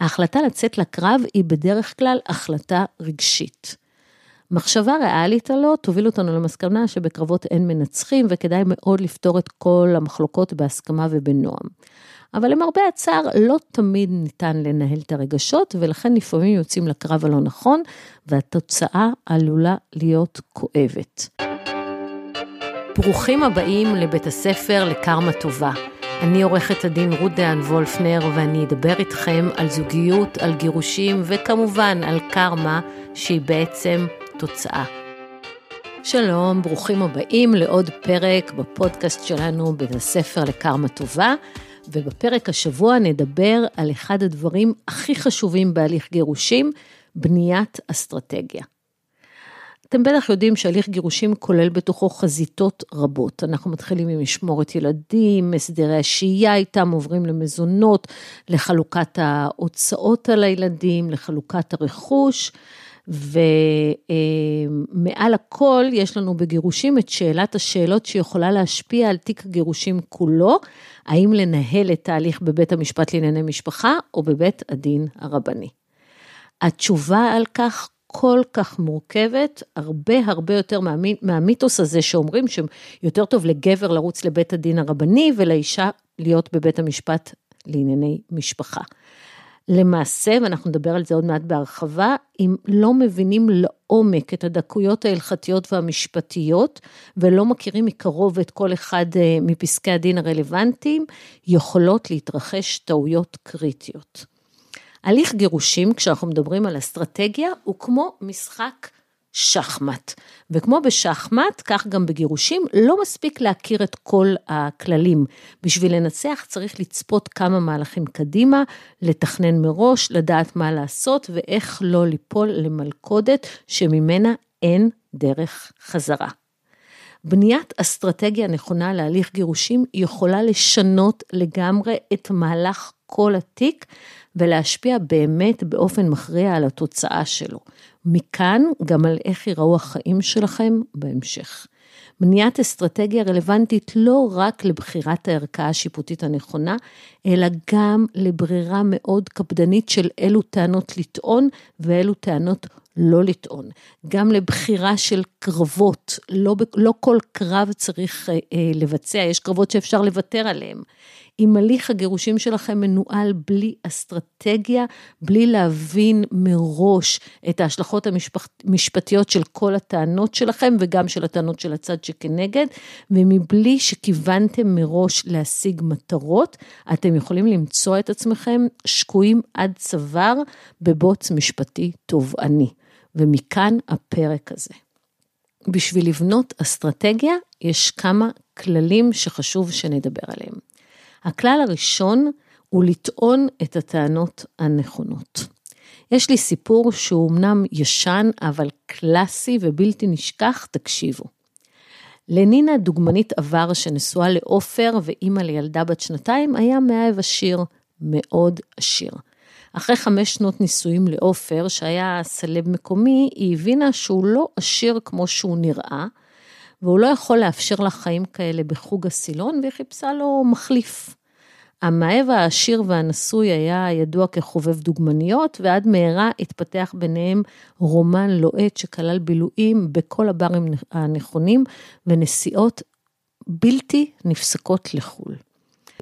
ההחלטה לצאת לקרב היא בדרך כלל החלטה רגשית. מחשבה ריאלית עלו תוביל אותנו למסקנה שבקרבות אין מנצחים וכדאי מאוד לפתור את כל המחלוקות בהסכמה ובנועם. אבל למרבה הצער, לא תמיד ניתן לנהל את הרגשות, ולכן לפעמים יוצאים לקרב הלא נכון, והתוצאה עלולה להיות כואבת. ברוכים הבאים לבית הספר לקרמה טובה. אני עורכת הדין רות דהן וולפנר, ואני אדבר איתכם על זוגיות, על גירושים, וכמובן על קרמה, שהיא בעצם תוצאה. שלום, ברוכים הבאים לעוד פרק בפודקאסט שלנו, בית הספר לקרמה טובה. ובפרק השבוע נדבר על אחד הדברים הכי חשובים בהליך גירושים, בניית אסטרטגיה. אתם בטח יודעים שהליך גירושים כולל בתוכו חזיתות רבות. אנחנו מתחילים עם משמורת ילדים, הסדרי השהייה איתם, עוברים למזונות, לחלוקת ההוצאות על הילדים, לחלוקת הרכוש. ומעל הכל יש לנו בגירושים את שאלת השאלות שיכולה להשפיע על תיק הגירושים כולו, האם לנהל את תהליך בבית המשפט לענייני משפחה או בבית הדין הרבני. התשובה על כך כל כך מורכבת, הרבה הרבה יותר מהמיתוס הזה שאומרים שיותר טוב לגבר לרוץ לבית הדין הרבני ולאישה להיות בבית המשפט לענייני משפחה. למעשה, ואנחנו נדבר על זה עוד מעט בהרחבה, אם לא מבינים לעומק את הדקויות ההלכתיות והמשפטיות, ולא מכירים מקרוב את כל אחד אה, מפסקי הדין הרלוונטיים, יכולות להתרחש טעויות קריטיות. הליך גירושים, כשאנחנו מדברים על אסטרטגיה, הוא כמו משחק שחמט. וכמו בשחמט, כך גם בגירושים, לא מספיק להכיר את כל הכללים. בשביל לנצח צריך לצפות כמה מהלכים קדימה, לתכנן מראש, לדעת מה לעשות ואיך לא ליפול למלכודת שממנה אין דרך חזרה. בניית אסטרטגיה נכונה להליך גירושים יכולה לשנות לגמרי את מהלך כל התיק ולהשפיע באמת באופן מכריע על התוצאה שלו. מכאן גם על איך ייראו החיים שלכם בהמשך. בניית אסטרטגיה רלוונטית לא רק לבחירת הערכאה השיפוטית הנכונה, אלא גם לברירה מאוד קפדנית של אילו טענות לטעון ואילו טענות לא לטעון. גם לבחירה של קרבות, לא, לא כל קרב צריך אה, אה לבצע, יש קרבות שאפשר לוותר עליהם. אם הליך הגירושים שלכם מנוהל בלי אסטרטגיה, בלי להבין מראש את ההשלכות המשפטיות של כל הטענות שלכם וגם של הטענות של הצד שכנגד, ומבלי שכיוונתם מראש להשיג מטרות, אתם יכולים למצוא את עצמכם שקועים עד צוואר בבוץ משפטי תובעני. ומכאן הפרק הזה. בשביל לבנות אסטרטגיה, יש כמה כללים שחשוב שנדבר עליהם. הכלל הראשון הוא לטעון את הטענות הנכונות. יש לי סיפור שהוא אמנם ישן, אבל קלאסי ובלתי נשכח, תקשיבו. לנינה, דוגמנית עבר שנשואה לעופר ואימא לילדה בת שנתיים, היה מאהב עשיר, מאוד עשיר. אחרי חמש שנות נישואים לעופר, שהיה סלב מקומי, היא הבינה שהוא לא עשיר כמו שהוא נראה, והוא לא יכול לאפשר לה חיים כאלה בחוג הסילון, והיא חיפשה לו מחליף. המאהב העשיר והנשוי היה ידוע כחובב דוגמניות, ועד מהרה התפתח ביניהם רומן לוהט שכלל בילויים בכל הברים הנכונים ונסיעות בלתי נפסקות לחו"ל.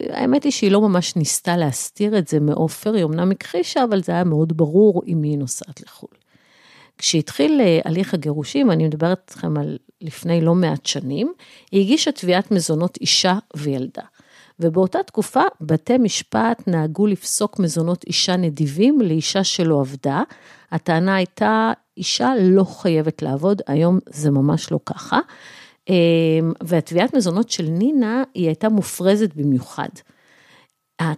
האמת היא שהיא לא ממש ניסתה להסתיר את זה מעופר, היא אמנם הכחישה, אבל זה היה מאוד ברור עם מי היא נוסעת לחו"ל. כשהתחיל אה, הליך הגירושים, אני מדברת איתכם על לפני לא מעט שנים, היא הגישה תביעת מזונות אישה וילדה. ובאותה תקופה בתי משפט נהגו לפסוק מזונות אישה נדיבים לאישה שלא עבדה. הטענה הייתה, אישה לא חייבת לעבוד, היום זה ממש לא ככה. אמ, והתביעת מזונות של נינה, היא הייתה מופרזת במיוחד.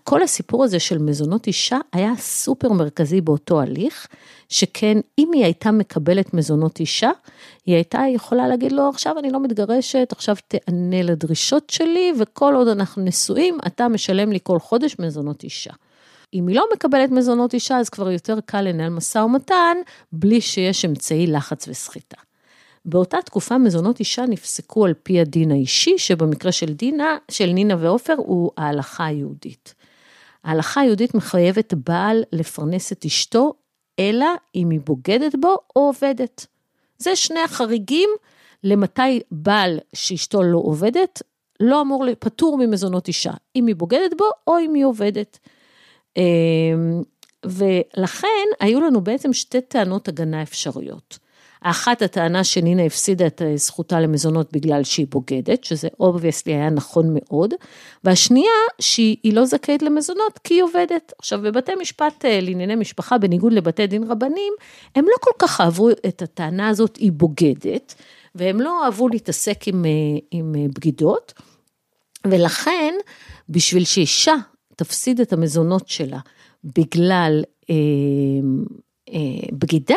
כל הסיפור הזה של מזונות אישה היה סופר מרכזי באותו הליך, שכן אם היא הייתה מקבלת מזונות אישה, היא הייתה יכולה להגיד לו, עכשיו אני לא מתגרשת, עכשיו תענה לדרישות שלי, וכל עוד אנחנו נשואים, אתה משלם לי כל חודש מזונות אישה. אם היא לא מקבלת מזונות אישה, אז כבר יותר קל לנהל משא ומתן, בלי שיש אמצעי לחץ וסחיטה. באותה תקופה מזונות אישה נפסקו על פי הדין האישי, שבמקרה של דינה, של נינה ועופר, הוא ההלכה היהודית. ההלכה היהודית מחייבת בעל לפרנס את אשתו, אלא אם היא בוגדת בו או עובדת. זה שני החריגים למתי בעל שאשתו לא עובדת, לא אמור, פטור ממזונות אישה, אם היא בוגדת בו או אם היא עובדת. אמ, ולכן היו לנו בעצם שתי טענות הגנה אפשריות. האחת, הטענה שנינה הפסידה את זכותה למזונות בגלל שהיא בוגדת, שזה obviously היה נכון מאוד, והשנייה, שהיא לא זכאית למזונות כי היא עובדת. עכשיו, בבתי משפט אה, לענייני משפחה, בניגוד לבתי דין רבנים, הם לא כל כך אהבו את הטענה הזאת, היא בוגדת, והם לא אהבו להתעסק עם, אה, עם אה, בגידות, ולכן, בשביל שאישה תפסיד את המזונות שלה בגלל אה, אה, בגידה,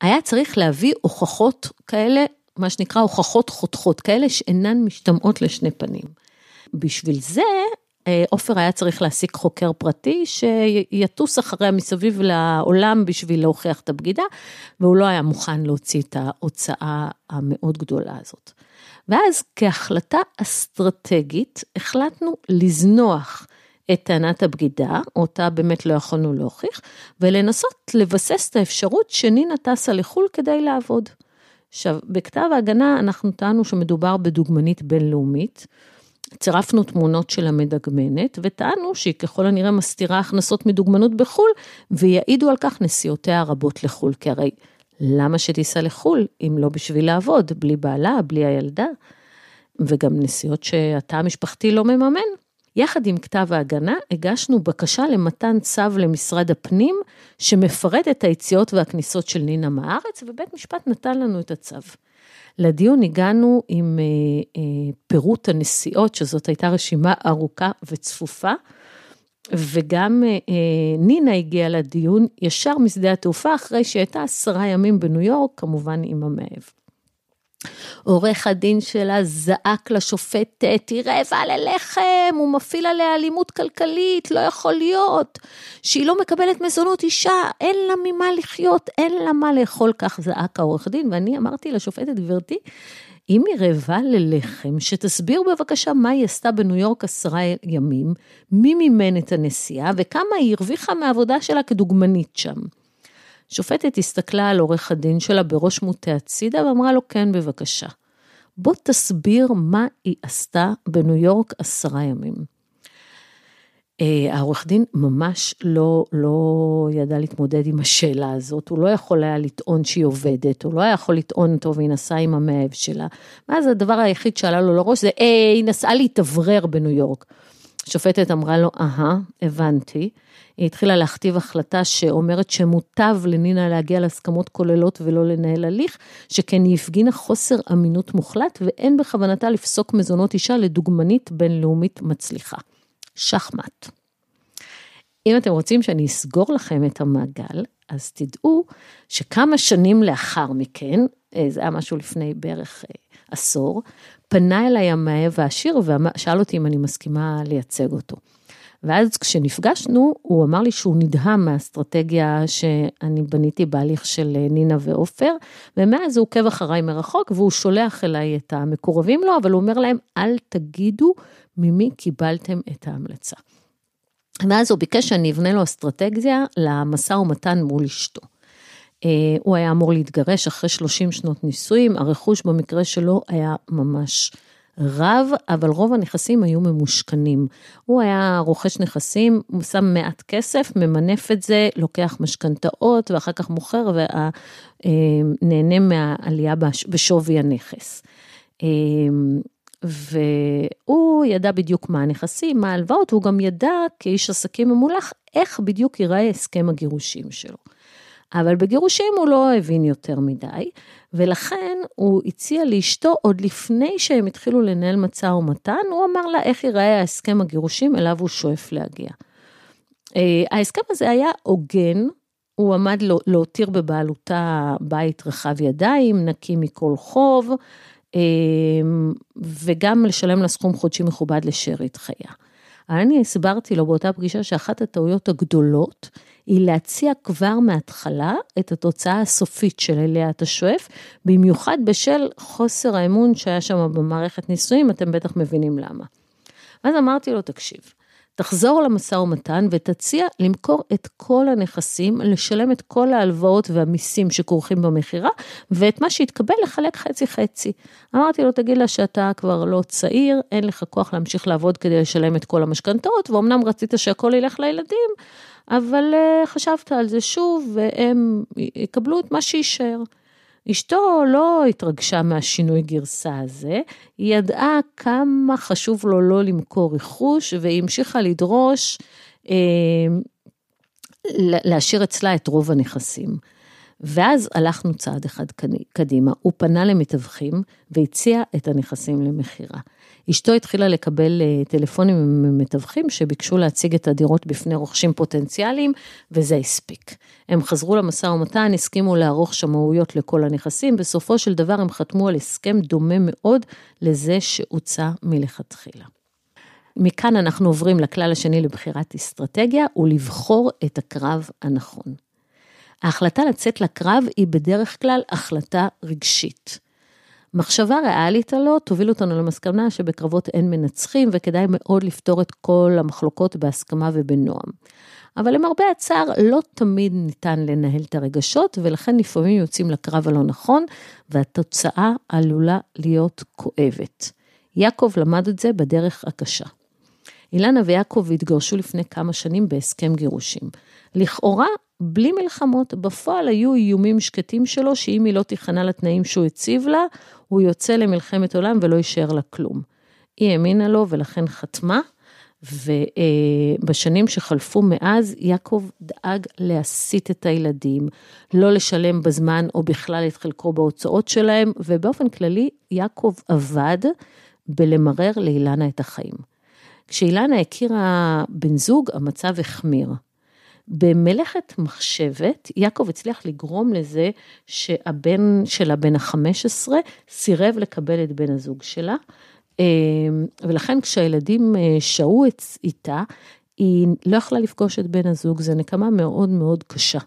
היה צריך להביא הוכחות כאלה, מה שנקרא הוכחות חותכות, כאלה שאינן משתמעות לשני פנים. בשביל זה, אה, עופר היה צריך להעסיק חוקר פרטי שיטוס אחריה מסביב לעולם בשביל להוכיח את הבגידה, והוא לא היה מוכן להוציא את ההוצאה המאוד גדולה הזאת. ואז כהחלטה אסטרטגית החלטנו לזנוח את טענת הבגידה, אותה באמת לא יכולנו להוכיח, ולנסות לבסס את האפשרות שנינה טסה לחו"ל כדי לעבוד. עכשיו, בכתב ההגנה אנחנו טענו שמדובר בדוגמנית בינלאומית, צירפנו תמונות של המדגמנת, וטענו שהיא ככל הנראה מסתירה הכנסות מדוגמנות בחו"ל, ויעידו על כך נסיעותיה הרבות לחו"ל, כי הרי למה שתיסע לחו"ל אם לא בשביל לעבוד, בלי בעלה, בלי הילדה, וגם נסיעות שהתא המשפחתי לא מממן. יחד עם כתב ההגנה, הגשנו בקשה למתן צו למשרד הפנים, שמפרט את היציאות והכניסות של נינה מהארץ, ובית משפט נתן לנו את הצו. לדיון הגענו עם אה, אה, פירוט הנסיעות, שזאת הייתה רשימה ארוכה וצפופה, וגם אה, נינה הגיעה לדיון ישר משדה התעופה, אחרי שהייתה עשרה ימים בניו יורק, כמובן עם המאהב. עורך הדין שלה זעק לשופטת, היא רעבה ללחם, הוא מפעיל עליה אלימות כלכלית, לא יכול להיות, שהיא לא מקבלת מזונות אישה, אין לה ממה לחיות, אין לה מה לאכול, כך זעק העורך דין, ואני אמרתי לשופטת, גברתי, אם היא רעבה ללחם, שתסביר בבקשה מה היא עשתה בניו יורק עשרה ימים, מי מימן את הנסיעה וכמה היא הרוויחה מהעבודה שלה כדוגמנית שם. שופטת הסתכלה על עורך הדין שלה בראש מוטה הצידה ואמרה לו, כן, בבקשה. בוא תסביר מה היא עשתה בניו יורק עשרה ימים. אה, העורך דין ממש לא, לא ידע להתמודד עם השאלה הזאת, הוא לא יכול היה לטעון שהיא עובדת, הוא לא היה יכול לטעון, טוב, היא נסעה עם המאהב שלה. ואז הדבר היחיד שעלה לו לראש זה, היא נסעה להתאוורר בניו יורק. השופטת אמרה לו, אהה, הבנתי. היא התחילה להכתיב החלטה שאומרת שמוטב לנינה להגיע להסכמות כוללות ולא לנהל הליך, שכן היא הפגינה חוסר אמינות מוחלט ואין בכוונתה לפסוק מזונות אישה לדוגמנית בינלאומית מצליחה. שחמט. אם אתם רוצים שאני אסגור לכם את המעגל, אז תדעו שכמה שנים לאחר מכן, אה, זה היה משהו לפני בערך אה, עשור, פנה אליי המאהב העשיר ושאל אותי אם אני מסכימה לייצג אותו. ואז כשנפגשנו, הוא אמר לי שהוא נדהם מהאסטרטגיה שאני בניתי בהליך של נינה ועופר, ומאז הוא עוקב אחריי מרחוק והוא שולח אליי את המקורבים לו, אבל הוא אומר להם, אל תגידו ממי קיבלתם את ההמלצה. ואז הוא ביקש שאני אבנה לו אסטרטגיה למשא ומתן מול אשתו. אה, הוא היה אמור להתגרש אחרי 30 שנות נישואים, הרכוש במקרה שלו היה ממש רב, אבל רוב הנכסים היו ממושכנים. הוא היה רוכש נכסים, הוא שם מעט כסף, ממנף את זה, לוקח משכנתאות ואחר כך מוכר ונהנה אה, מהעלייה בשווי הנכס. אה, והוא ידע בדיוק מה הנכסים, מה ההלוואות, והוא גם ידע כאיש עסקים ממולח איך בדיוק ייראה הסכם הגירושים שלו. אבל בגירושים הוא לא הבין יותר מדי, ולכן הוא הציע לאשתו עוד לפני שהם התחילו לנהל משא ומתן, הוא אמר לה איך ייראה ההסכם הגירושים אליו הוא שואף להגיע. אה, ההסכם הזה היה הוגן, הוא עמד להותיר בבעלותה בית רחב ידיים, נקי מכל חוב, אה, וגם לשלם לה סכום חודשי מכובד לשארית חיה. אני הסברתי לו באותה פגישה שאחת הטעויות הגדולות היא להציע כבר מההתחלה את התוצאה הסופית של אליה אתה שואף, במיוחד בשל חוסר האמון שהיה שם במערכת נישואים, אתם בטח מבינים למה. אז אמרתי לו, תקשיב, תחזור למשא ומתן ותציע למכור את כל הנכסים, לשלם את כל ההלוואות והמיסים שכרוכים במכירה, ואת מה שהתקבל לחלק חצי-חצי. אמרתי לו, תגיד לה שאתה כבר לא צעיר, אין לך כוח להמשיך לעבוד כדי לשלם את כל המשכנתאות, ואומנם רצית שהכל ילך לילדים, אבל uh, חשבת על זה שוב, והם יקבלו את מה שיישאר. אשתו לא התרגשה מהשינוי גרסה הזה, היא ידעה כמה חשוב לו לא למכור רכוש, והיא המשיכה לדרוש אה, להשאיר אצלה את רוב הנכסים. ואז הלכנו צעד אחד קדימה, הוא פנה למתווכים והציע את הנכסים למכירה. אשתו התחילה לקבל אה, טלפונים ממתווכים שביקשו להציג את הדירות בפני רוכשים פוטנציאליים, וזה הספיק. הם חזרו למשא ומתן, הסכימו לערוך שמאויות לכל הנכסים, בסופו של דבר הם חתמו על הסכם דומה מאוד לזה שהוצע מלכתחילה. מכאן אנחנו עוברים לכלל השני לבחירת אסטרטגיה, ולבחור את הקרב הנכון. ההחלטה לצאת לקרב היא בדרך כלל החלטה רגשית. מחשבה ריאלית הלא תוביל אותנו למסקנה שבקרבות אין מנצחים וכדאי מאוד לפתור את כל המחלוקות בהסכמה ובנועם. אבל למרבה הצער, לא תמיד ניתן לנהל את הרגשות, ולכן לפעמים יוצאים לקרב הלא נכון, והתוצאה עלולה להיות כואבת. יעקב למד את זה בדרך הקשה. אילנה ויעקב התגרשו לפני כמה שנים בהסכם גירושים. לכאורה, בלי מלחמות, בפועל היו איומים שקטים שלו, שאם היא לא תיכנע לתנאים שהוא הציב לה, הוא יוצא למלחמת עולם ולא יישאר לה כלום. היא האמינה לו ולכן חתמה, ובשנים שחלפו מאז, יעקב דאג להסיט את הילדים, לא לשלם בזמן או בכלל את חלקו בהוצאות שלהם, ובאופן כללי, יעקב עבד בלמרר לאילנה את החיים. כשאילנה הכירה בן זוג, המצב החמיר. במלאכת מחשבת, יעקב הצליח לגרום לזה שהבן שלה, בן ה-15, סירב לקבל את בן הזוג שלה, אמ, ולכן כשהילדים אה, שהו איתה, היא לא יכלה לפגוש את בן הזוג, זו נקמה מאוד מאוד קשה.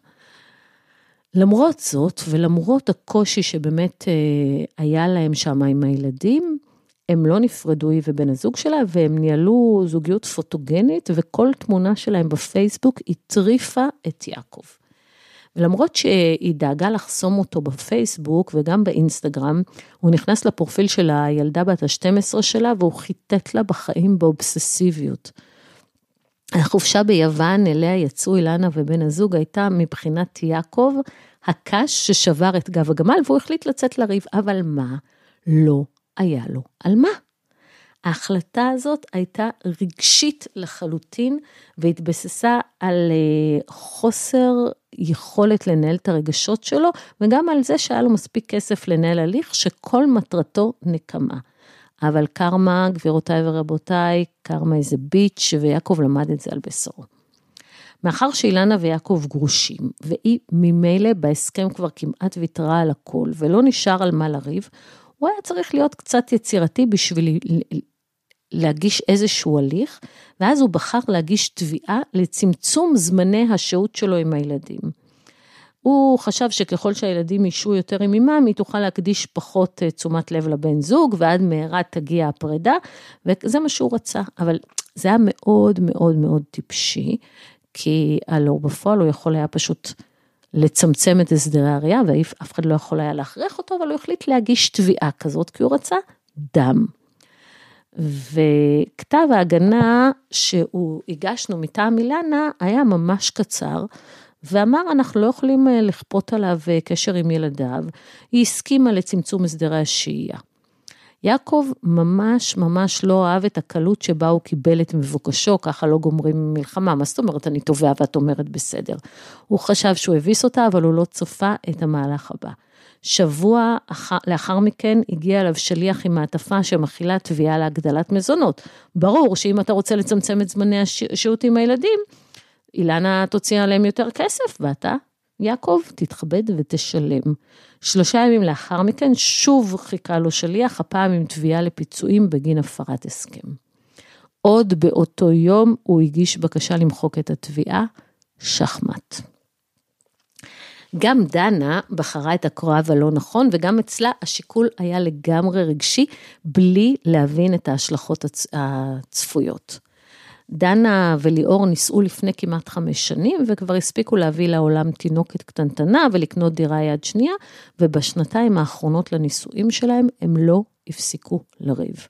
למרות זאת, ולמרות הקושי שבאמת אה, היה להם שם עם הילדים, הם לא נפרדו היא ובן הזוג שלה, והם ניהלו זוגיות פוטוגנית, וכל תמונה שלהם בפייסבוק הטריפה את יעקב. ולמרות שהיא דאגה לחסום אותו בפייסבוק וגם באינסטגרם, הוא נכנס לפרופיל של הילדה בת ה-12 שלה והוא חיטט לה בחיים באובססיביות. החופשה ביוון אליה יצאו אילנה ובן הזוג הייתה מבחינת יעקב הקש ששבר את גב הגמל והוא החליט לצאת לריב, אבל מה? לא היה לו על מה. ההחלטה הזאת הייתה רגשית לחלוטין והתבססה על אה, חוסר יכולת לנהל את הרגשות שלו וגם על זה שהיה לו מספיק כסף לנהל הליך שכל מטרתו נקמה. אבל קרמה, גבירותיי ורבותיי, קרמה איזה ביץ' ויעקב למד את זה על בשרו. מאחר שאילנה ויעקב גרושים, והיא ממילא בהסכם כבר כמעט ויתרה על הכל, ולא נשאר על מה לריב, הוא היה צריך להיות קצת יצירתי בשביל להגיש איזשהו הליך, ואז הוא בחר להגיש תביעה לצמצום זמני השהות שלו עם הילדים. הוא חשב שככל שהילדים ישהו יותר עם אמם, היא תוכל להקדיש פחות אה, תשומת לב לבן זוג, ועד מהרה תגיע הפרידה, וזה מה שהוא רצה. אבל זה היה מאוד מאוד מאוד טיפשי, כי הלוא בפועל הוא יכול היה פשוט לצמצם את הסדרי הראייה, ואף אחד לא יכול היה להכריח אותו, אבל הוא החליט להגיש תביעה כזאת, כי הוא רצה דם. וכתב ההגנה שהוא הגשנו מטעם אילנה היה ממש קצר, ואמר אנחנו לא יכולים אה, לכפות עליו אה, קשר עם ילדיו, היא הסכימה לצמצום הסדרי השהייה. יעקב ממש ממש לא אהב את הקלות שבה הוא קיבל את מבוקשו, ככה לא גומרים מלחמה, מה זאת אומרת אני תובע ואת אומרת בסדר. הוא חשב שהוא הביס אותה, אבל הוא לא צפה את המהלך הבא. שבוע אח... לאחר מכן הגיע אליו שליח עם מעטפה שמכילה תביעה להגדלת מזונות. ברור שאם אתה רוצה לצמצם את זמני השהות עם הילדים, אילנה תוציא עליהם יותר כסף, ואתה, יעקב, תתכבד ותשלם. שלושה ימים לאחר מכן שוב חיכה לו שליח, הפעם עם תביעה לפיצויים בגין הפרת הסכם. עוד באותו יום הוא הגיש בקשה למחוק את התביעה, שחמט. גם דנה בחרה את הקרב הלא נכון, וגם אצלה השיקול היה לגמרי רגשי, בלי להבין את ההשלכות הצפויות. דנה וליאור נישאו לפני כמעט חמש שנים, וכבר הספיקו להביא לעולם תינוקת קטנטנה ולקנות דירה יד שנייה, ובשנתיים האחרונות לנישואים שלהם הם לא הפסיקו לריב.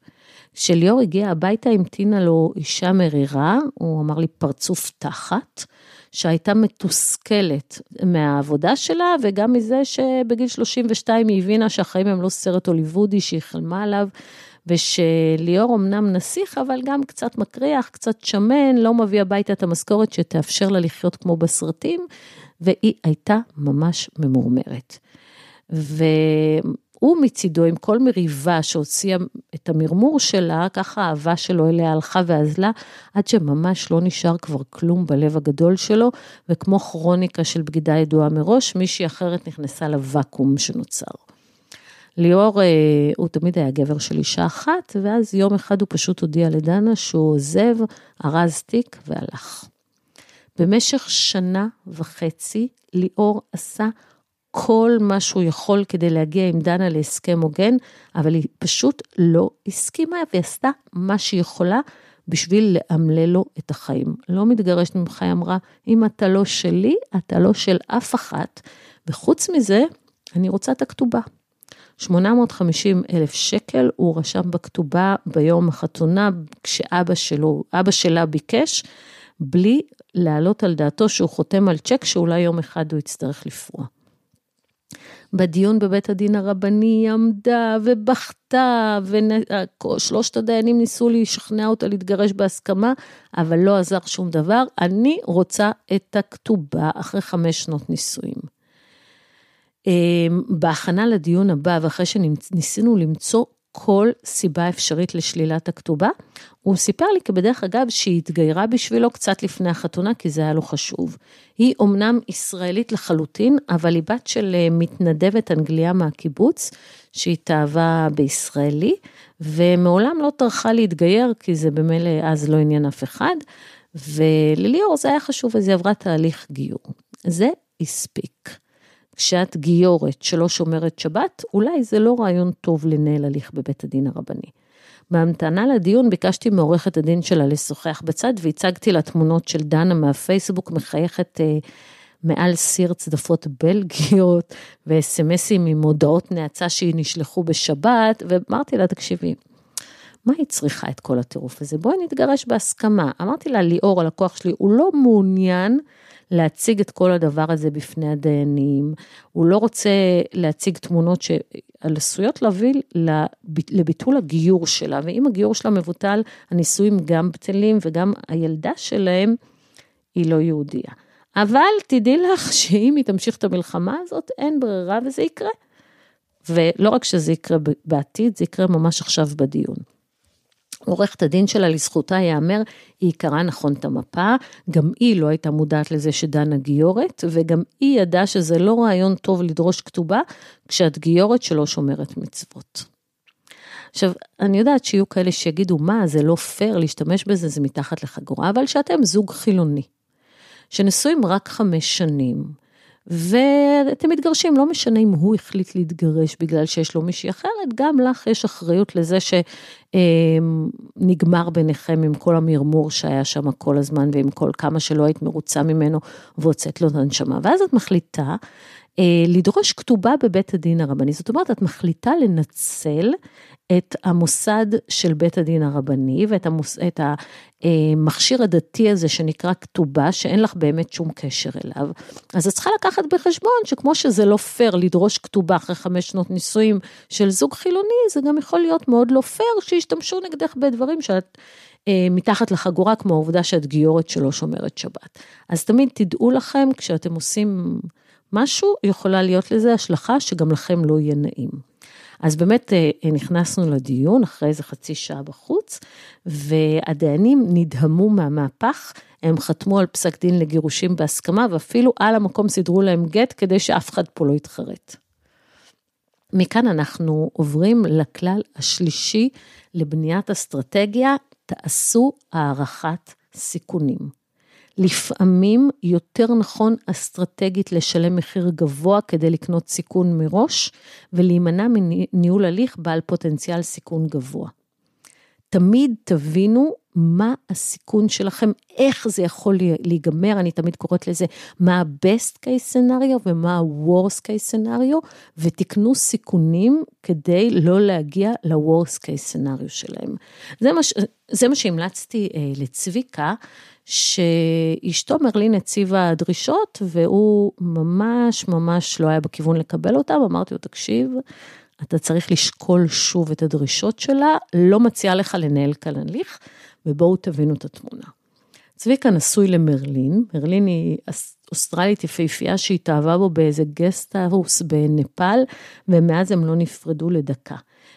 כשליאור הגיע הביתה המתינה לו אישה מרירה, הוא אמר לי פרצוף תחת, שהייתה מתוסכלת מהעבודה שלה וגם מזה שבגיל 32 היא הבינה שהחיים הם לא סרט הוליוודי שהיא חלמה עליו. ושליאור אמנם נסיך, אבל גם קצת מקריח, קצת שמן, לא מביא הביתה את המשכורת שתאפשר לה לחיות כמו בסרטים, והיא הייתה ממש ממורמרת. והוא מצידו, עם כל מריבה שהוציאה את המרמור שלה, ככה האהבה שלו אליה הלכה ואזלה, עד שממש לא נשאר כבר כלום בלב הגדול שלו, וכמו כרוניקה של בגידה ידועה מראש, מישהי אחרת נכנסה לוואקום שנוצר. ליאור, אה, הוא תמיד היה גבר של אישה אחת, ואז יום אחד הוא פשוט הודיע לדנה שהוא עוזב, ארז תיק והלך. במשך שנה וחצי ליאור עשה כל מה שהוא יכול כדי להגיע עם דנה להסכם הוגן, אבל היא פשוט לא הסכימה והיא עשתה מה שהיא יכולה בשביל לאמלל לו את החיים. לא מתגרשת ממך, היא אמרה, אם אתה לא שלי, אתה לא של אף אחת, וחוץ מזה, אני רוצה את הכתובה. 850 אלף שקל הוא רשם בכתובה ביום החתונה, כשאבא שלו, אבא שלה ביקש, בלי להעלות על דעתו שהוא חותם על צ'ק שאולי יום אחד הוא יצטרך לפרוע. בדיון בבית הדין הרבני היא עמדה ובכתה, ושלושת הדיינים ניסו לשכנע אותה להתגרש בהסכמה, אבל לא עזר שום דבר. אני רוצה את הכתובה אחרי חמש שנות נישואים. אמ, בהכנה לדיון הבא, ואחרי שניסינו למצוא כל סיבה אפשרית לשלילת הכתובה, הוא סיפר לי כבדרך אגב שהיא התגיירה בשבילו קצת לפני החתונה, כי זה היה לו חשוב. היא אומנם ישראלית לחלוטין, אבל היא בת של אה, מתנדבת אנגליה מהקיבוץ, שהתאהבה בישראלי, ומעולם לא טרחה להתגייר, כי זה במילא אז לא עניין אף אחד, ולליאור זה היה חשוב, אז היא עברה תהליך גיור. זה הספיק. כשאת גיורת שלא שומרת שבת, אולי זה לא רעיון טוב לנהל הליך בבית הדין הרבני. בהמתנה לדיון ביקשתי מעורכת הדין שלה לשוחח בצד והצגתי לה תמונות של דנה מהפייסבוק מחייכת אה, מעל סיר צדפות בלגיות וסמסים עם הודעות נאצה שהיא נשלחו בשבת, ואמרתי לה, תקשיבי, מה היא צריכה את כל הטירוף הזה? בואי נתגרש בהסכמה. אמרתי לה, ליאור, הלקוח שלי, הוא לא מעוניין להציג את כל הדבר הזה בפני הדיינים, הוא לא רוצה להציג תמונות שעשויות להביא לביטול הגיור שלה, ואם הגיור שלה מבוטל, הנישואים גם בטלים וגם הילדה שלהם היא לא יהודייה. אבל תדעי לך שאם היא תמשיך את המלחמה הזאת, אין ברירה וזה יקרה. ולא רק שזה יקרה בעתיד, זה יקרה ממש עכשיו בדיון. עורכת הדין שלה, לזכותה ייאמר, היא קראה נכון את המפה, גם היא לא הייתה מודעת לזה שדנה גיורת, וגם היא ידעה שזה לא רעיון טוב לדרוש כתובה, כשאת גיורת שלא שומרת מצוות. עכשיו, אני יודעת שיהיו כאלה שיגידו, מה, זה לא פייר להשתמש בזה, זה מתחת לחגורה, אבל שאתם זוג חילוני, שנשואים רק חמש שנים, ואתם מתגרשים, לא משנה אם הוא החליט להתגרש בגלל שיש לו מישהי אחרת, גם לך יש אחריות לזה שנגמר ביניכם עם כל המרמור שהיה שם כל הזמן ועם כל כמה שלא היית מרוצה ממנו והוצאת לו את הנשמה. ואז את מחליטה אה, לדרוש כתובה בבית הדין הרבני. זאת אומרת, את מחליטה לנצל את המוסד של בית הדין הרבני ואת המוס, המכשיר הדתי הזה שנקרא כתובה, שאין לך באמת שום קשר אליו. אז את צריכה לקחת בחשבון שכמו שזה לא פייר לדרוש כתובה אחרי חמש שנות נישואים של זוג חילוני, זה גם יכול להיות מאוד לא פייר שישתמשו נגדך בדברים שאת... אה, מתחת לחגורה, כמו העובדה שאת גיורת שלא שומרת שבת. אז תמיד תדעו לכם, כשאתם עושים משהו, יכולה להיות לזה השלכה שגם לכם לא יהיה נעים. אז באמת אה, נכנסנו לדיון אחרי איזה חצי שעה בחוץ, והדיינים נדהמו מהמהפך, הם חתמו על פסק דין לגירושים בהסכמה, ואפילו על המקום סידרו להם גט כדי שאף אחד פה לא יתחרט. מכאן אנחנו עוברים לכלל השלישי לבניית אסטרטגיה, תעשו הערכת סיכונים. לפעמים יותר נכון אסטרטגית לשלם מחיר גבוה כדי לקנות סיכון מראש ולהימנע מניהול הליך בעל פוטנציאל סיכון גבוה. תמיד תבינו מה הסיכון שלכם, איך זה יכול להיגמר, אני תמיד קוראת לזה מה ה-best case scenario ומה ה-worst case scenario, ותקנו סיכונים כדי לא להגיע ל-worst case scenario שלהם. זה מה, זה מה שהמלצתי אה, לצביקה, שאשתו מרלין הציבה דרישות, והוא ממש ממש לא היה בכיוון לקבל אותם, אמרתי לו, תקשיב, אתה צריך לשקול שוב את הדרישות שלה, לא מציעה לך לנהל כאן הליך, ובואו תבינו את התמונה. צביקה נשוי למרלין, מרלין היא אוסטרלית יפהפייה שהתאהבה בו באיזה גסט האוס בנפאל, ומאז הם לא נפרדו לדקה.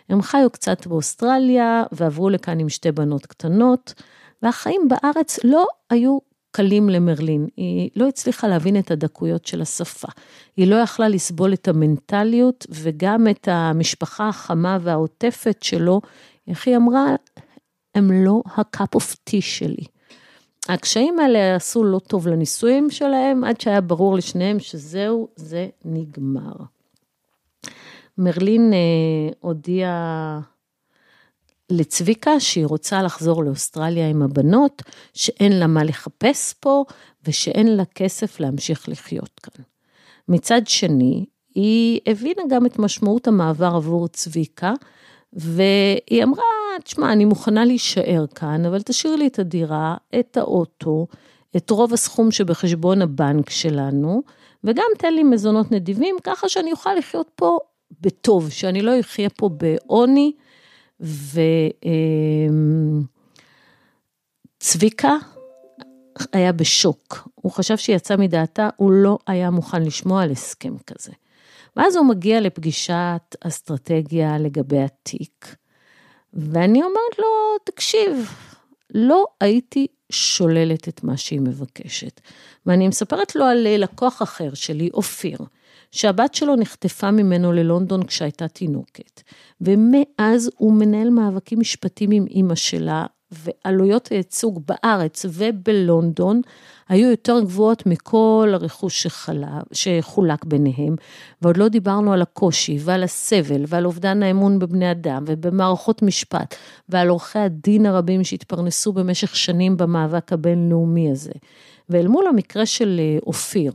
הם חיו קצת באוסטרליה ועברו לכאן עם שתי בנות קטנות, והחיים בארץ לא היו קלים למרלין. היא לא הצליחה להבין את הדקויות של השפה. היא לא יכלה לסבול את המנטליות וגם את המשפחה החמה והעוטפת שלו. איך היא אמרה? הם לא ה-cup of tea שלי. הקשיים האלה עשו לא טוב לנישואים שלהם, עד שהיה ברור לשניהם שזהו, זה נגמר. מרלין אה, הודיעה לצביקה שהיא רוצה לחזור לאוסטרליה עם הבנות, שאין לה מה לחפש פה ושאין לה כסף להמשיך לחיות כאן. מצד שני, היא הבינה גם את משמעות המעבר עבור צביקה, והיא אמרה, תשמע, אני מוכנה להישאר כאן, אבל תשאיר לי את הדירה, את האוטו, את רוב הסכום שבחשבון הבנק שלנו, וגם תן לי מזונות נדיבים, ככה שאני אוכל לחיות פה בטוב, שאני לא אחיה פה בעוני. וצביקה היה בשוק, הוא חשב שהיא יצאה מדעתה, הוא לא היה מוכן לשמוע על הסכם כזה. ואז הוא מגיע לפגישת אסטרטגיה לגבי התיק, ואני אומרת לו, תקשיב, לא הייתי שוללת את מה שהיא מבקשת. ואני מספרת לו על לקוח אחר שלי, אופיר, שהבת שלו נחטפה ממנו ללונדון כשהייתה תינוקת, ומאז הוא מנהל מאבקים משפטיים עם אימא שלה, ועלויות הייצוג בארץ ובלונדון היו יותר גבוהות מכל הרכוש שחלה, שחולק ביניהם, ועוד לא דיברנו על הקושי ועל הסבל ועל אובדן האמון בבני אדם ובמערכות משפט ועל עורכי הדין הרבים שהתפרנסו במשך שנים במאבק הבינלאומי הזה. ואל מול המקרה של אה, אופיר,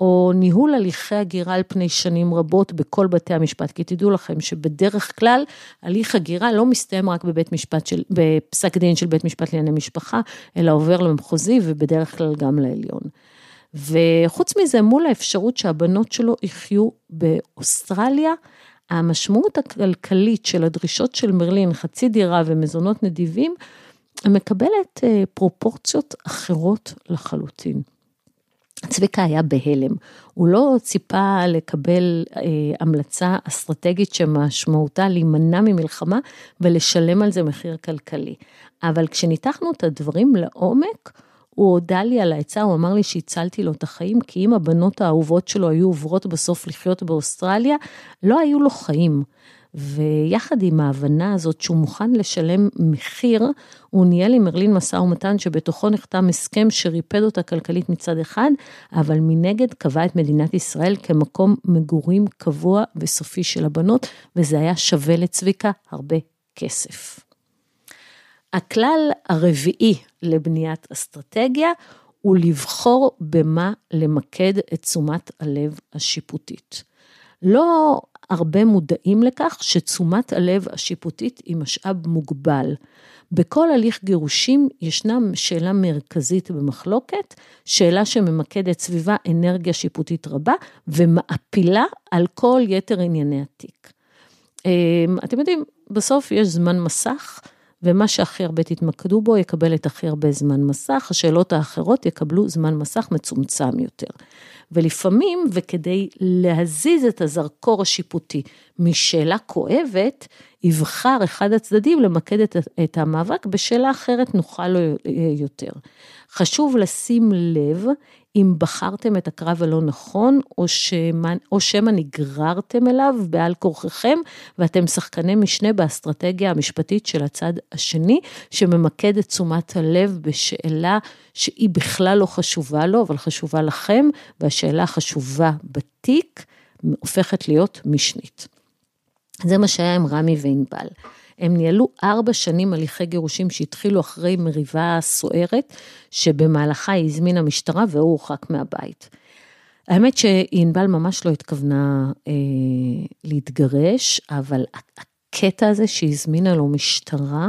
או ניהול הליכי הגירה על פני שנים רבות בכל בתי המשפט, כי תדעו לכם שבדרך כלל הליך הגירה לא מסתיים רק בבית משפט של, בפסק דין של בית משפט לענייני משפחה, אלא עובר למחוזי ובדרך כלל גם לעליון. וחוץ מזה, מול האפשרות שהבנות שלו יחיו באוסטרליה, המשמעות הכלכלית של הדרישות של מרלין, חצי דירה ומזונות נדיבים, מקבלת אה, פרופורציות אחרות לחלוטין. צביקה היה בהלם, הוא לא ציפה לקבל אה, המלצה אסטרטגית שמשמעותה להימנע ממלחמה ולשלם על זה מחיר כלכלי. אבל כשניתחנו את הדברים לעומק, הוא הודה לי על העצה, הוא אמר לי שהצלתי לו את החיים, כי אם הבנות האהובות שלו היו עוברות בסוף לחיות באוסטרליה, לא היו לו חיים. ויחד עם ההבנה הזאת שהוא מוכן לשלם מחיר, הוא ניהל עם מרלין משא ומתן שבתוכו נחתם הסכם שריפד אותה כלכלית מצד אחד, אבל מנגד קבע את מדינת ישראל כמקום מגורים קבוע וסופי של הבנות, וזה היה שווה לצביקה הרבה כסף. הכלל הרביעי לבניית אסטרטגיה הוא לבחור במה למקד את תשומת הלב השיפוטית. לא הרבה מודעים לכך שתשומת הלב השיפוטית היא משאב מוגבל. בכל הליך גירושים ישנה שאלה מרכזית במחלוקת, שאלה שממקדת סביבה אנרגיה שיפוטית רבה ומעפילה על כל יתר ענייני התיק. אמ, אתם יודעים, בסוף יש זמן מסך, ומה שהכי הרבה תתמקדו בו יקבל את הכי הרבה זמן מסך, השאלות האחרות יקבלו זמן מסך מצומצם יותר. ולפעמים, וכדי להזיז את הזרקור השיפוטי משאלה כואבת, יבחר אחד הצדדים למקד את, את המאבק בשאלה אחרת נוחה לו יותר. חשוב לשים לב אם בחרתם את הקרב הלא נכון, או, שמה, או שמא נגררתם אליו בעל כורחכם, ואתם שחקני משנה באסטרטגיה המשפטית של הצד השני, שממקד את תשומת הלב בשאלה שהיא בכלל לא חשובה לו, אבל חשובה לכם, והשאלה החשובה בתיק הופכת להיות משנית. זה מה שהיה עם רמי וענבל. הם ניהלו ארבע שנים הליכי גירושים שהתחילו אחרי מריבה סוערת, שבמהלכה היא הזמינה משטרה והוא הורחק מהבית. האמת שענבל ממש לא התכוונה אה, להתגרש, אבל הקטע הזה שהזמינה לו משטרה,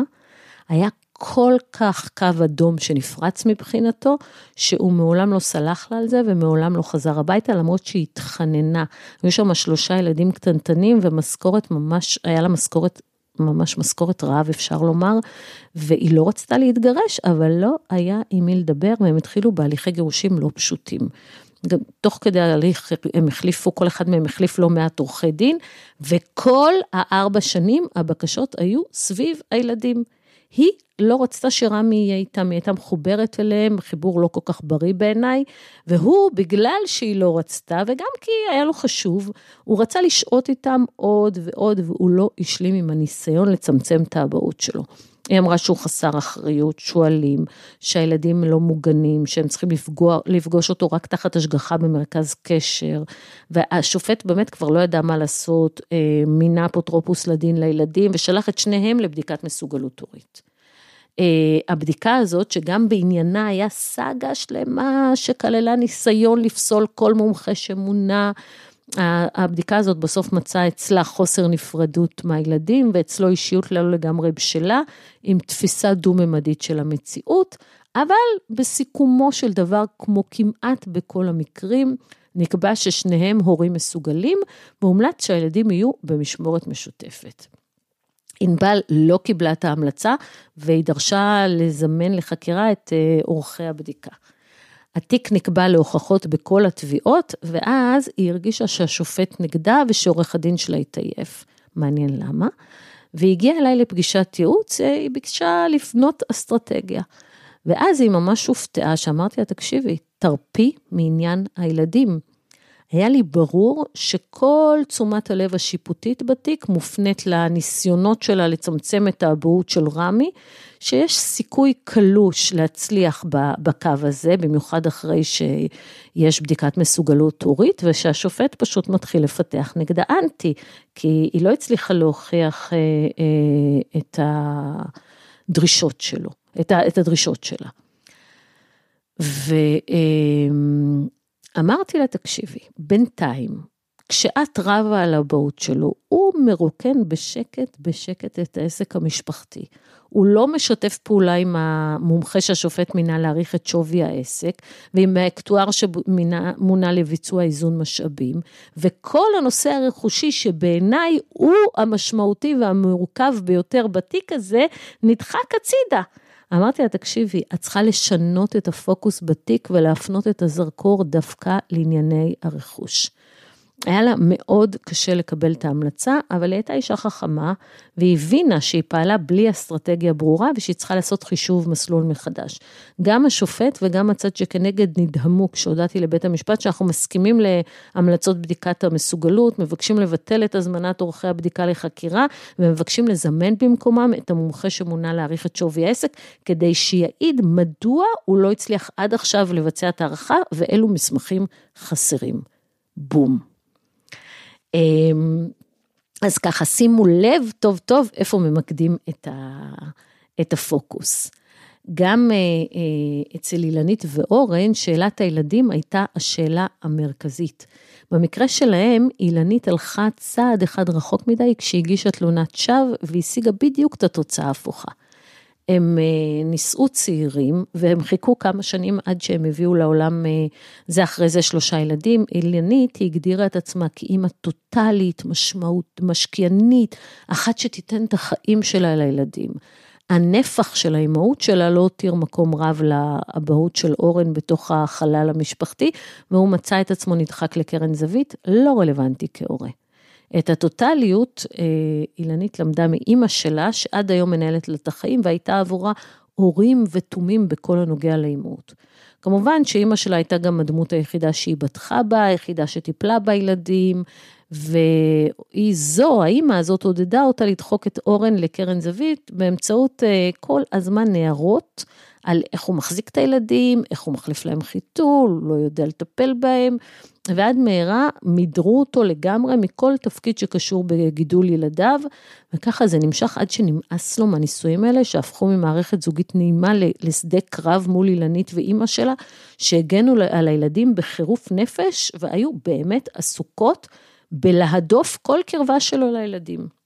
היה כל כך קו אדום שנפרץ מבחינתו, שהוא מעולם לא סלח לה על זה ומעולם לא חזר הביתה, למרות שהיא התחננה. היו שם שלושה ילדים קטנטנים ומשכורת ממש, היה לה משכורת, ממש משכורת רעב אפשר לומר, והיא לא רצתה להתגרש, אבל לא היה עם מי לדבר, והם התחילו בהליכי גירושים לא פשוטים. גם תוך כדי ההליך הם החליפו, כל אחד מהם החליף לא מעט עורכי דין, וכל הארבע שנים הבקשות היו סביב הילדים. היא לא רצתה שרמי יהיה איתם, היא הייתה מחוברת אליהם, חיבור לא כל כך בריא בעיניי, והוא, בגלל שהיא לא רצתה, וגם כי היה לו חשוב, הוא רצה לשהות איתם עוד ועוד, והוא לא השלים עם הניסיון לצמצם את האבהות שלו. היא אמרה שהוא חסר אחריות, שהוא אלים, שהילדים לא מוגנים, שהם צריכים לפגוע, לפגוש אותו רק תחת השגחה במרכז קשר, והשופט באמת כבר לא ידע מה לעשות, אה, מינה אפוטרופוס לדין לילדים ושלח את שניהם לבדיקת מסוגלות הורית. אה, הבדיקה הזאת, שגם בעניינה היה סאגה שלמה שכללה ניסיון לפסול כל מומחה שמונה, הבדיקה הזאת בסוף מצאה אצלה חוסר נפרדות מהילדים, ואצלו אישיות לא לגמרי בשלה, עם תפיסה דו-ממדית של המציאות, אבל בסיכומו של דבר, כמו כמעט בכל המקרים, נקבע ששניהם הורים מסוגלים, והומלץ שהילדים יהיו במשמורת משותפת. ענבל לא קיבלה את ההמלצה, והיא דרשה לזמן לחקירה את אה, עורכי הבדיקה. התיק נקבע להוכחות בכל התביעות, ואז היא הרגישה שהשופט נגדה ושעורך הדין שלה התעייף. מעניין למה. והיא הגיעה אליי לפגישת ייעוץ, היא ביקשה לפנות אסטרטגיה. ואז היא ממש הופתעה, שאמרתי לה, תקשיבי, תרפי מעניין הילדים. היה לי ברור שכל תשומת הלב השיפוטית בתיק מופנית לניסיונות שלה לצמצם את האבהות של רמי, שיש סיכוי קלוש להצליח בקו הזה, במיוחד אחרי שיש בדיקת מסוגלות הורית, ושהשופט פשוט מתחיל לפתח נגדה אנטי, כי היא לא הצליחה להוכיח אה, אה, את הדרישות שלו, את הדרישות שלה. ו... אה, אמרתי לה, תקשיבי, בינתיים, כשאת רבה על הבאות שלו, הוא מרוקן בשקט בשקט את העסק המשפחתי. הוא לא משתף פעולה עם המומחה שהשופט מינה להעריך את שווי העסק, ועם האקטואר שמונה לביצוע איזון משאבים, וכל הנושא הרכושי שבעיניי הוא המשמעותי והמורכב ביותר בתיק הזה, נדחק הצידה. אמרתי לה, תקשיבי, את צריכה לשנות את הפוקוס בתיק ולהפנות את הזרקור דווקא לענייני הרכוש. היה לה מאוד קשה לקבל את ההמלצה, אבל היא הייתה אישה חכמה, והיא הבינה שהיא פעלה בלי אסטרטגיה ברורה, ושהיא צריכה לעשות חישוב מסלול מחדש. גם השופט וגם הצד שכנגד נדהמו כשהודעתי לבית המשפט שאנחנו מסכימים להמלצות בדיקת המסוגלות, מבקשים לבטל את הזמנת עורכי הבדיקה לחקירה, ומבקשים לזמן במקומם את המומחה שמונה להעריך את שווי העסק, כדי שיעיד מדוע הוא לא הצליח עד עכשיו לבצע את ההערכה, ואילו מסמכים חסרים. בום. אמ, אז ככה, שימו לב טוב טוב איפה ממקדים את, ה, את הפוקוס. גם אה, אה, אצל אילנית ואורן, שאלת הילדים הייתה השאלה המרכזית. במקרה שלהם, אילנית הלכה צעד אחד רחוק מדי כשהגישה תלונת שווא והשיגה בדיוק את התוצאה ההפוכה. הם אה, נישאו צעירים והם חיכו כמה שנים עד שהם הביאו לעולם אה, זה אחרי זה שלושה ילדים. אילנית היא הגדירה את עצמה כאימא טוטאלית, משמעות, משקיענית, אחת שתיתן את החיים שלה לילדים. הנפח של האימהות שלה לא הותיר מקום רב לאבהות של אורן בתוך החלל המשפחתי, והוא מצא את עצמו נדחק לקרן זווית, לא רלוונטי כהורה. את הטוטליות, אה, אילנית למדה מאימא שלה, שעד היום מנהלת לה את החיים, והייתה עבורה הורים ותומים בכל הנוגע לאימהות. כמובן שאימא שלה הייתה גם הדמות היחידה שהיא בטחה בה, היחידה שטיפלה בילדים, והיא זו, האימא הזאת עודדה אותה לדחוק את אורן לקרן זווית באמצעות אה, כל הזמן נערות על איך הוא מחזיק את הילדים, איך הוא מחליף להם חיתול, לא יודע לטפל בהם, ועד מהרה מידרו אותו לגמרי מכל תפקיד שקשור בגידול ילדיו, וככה זה נמשך עד שנמאס לו מהנישואים האלה, שהפכו ממערכת זוגית נעימה לשדה קרב מול אילנית ואימא שלה, שהגנו על הילדים בחירוף נפש, והיו באמת עסוקות בלהדוף כל קרבה שלו לילדים.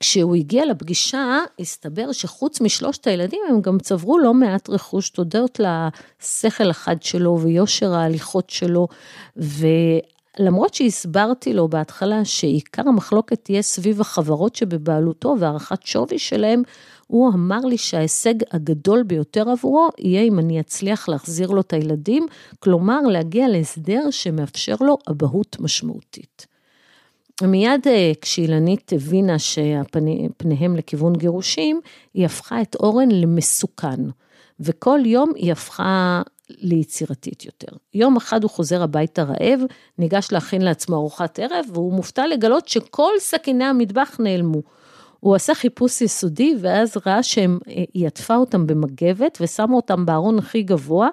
כשהוא הגיע לפגישה, הסתבר שחוץ משלושת הילדים, הם גם צברו לא מעט רכוש, תודות לשכל החד שלו ויושר ההליכות שלו, ולמרות שהסברתי לו בהתחלה שעיקר המחלוקת תהיה סביב החברות שבבעלותו והערכת שווי שלהם, הוא אמר לי שההישג הגדול ביותר עבורו יהיה אם אני אצליח להחזיר לו את הילדים, כלומר להגיע להסדר שמאפשר לו אבהות משמעותית. מיד אה, כשאילנית הבינה שפניהם לכיוון גירושים, היא הפכה את אורן למסוכן, וכל יום היא הפכה ליצירתית יותר. יום אחד הוא חוזר הביתה רעב, ניגש להכין לעצמו ארוחת ערב, והוא מופתע לגלות שכל סכיני המטבח נעלמו. הוא עשה חיפוש יסודי, ואז ראה שהיא עטפה אותם במגבת ושמה אותם בארון הכי גבוה,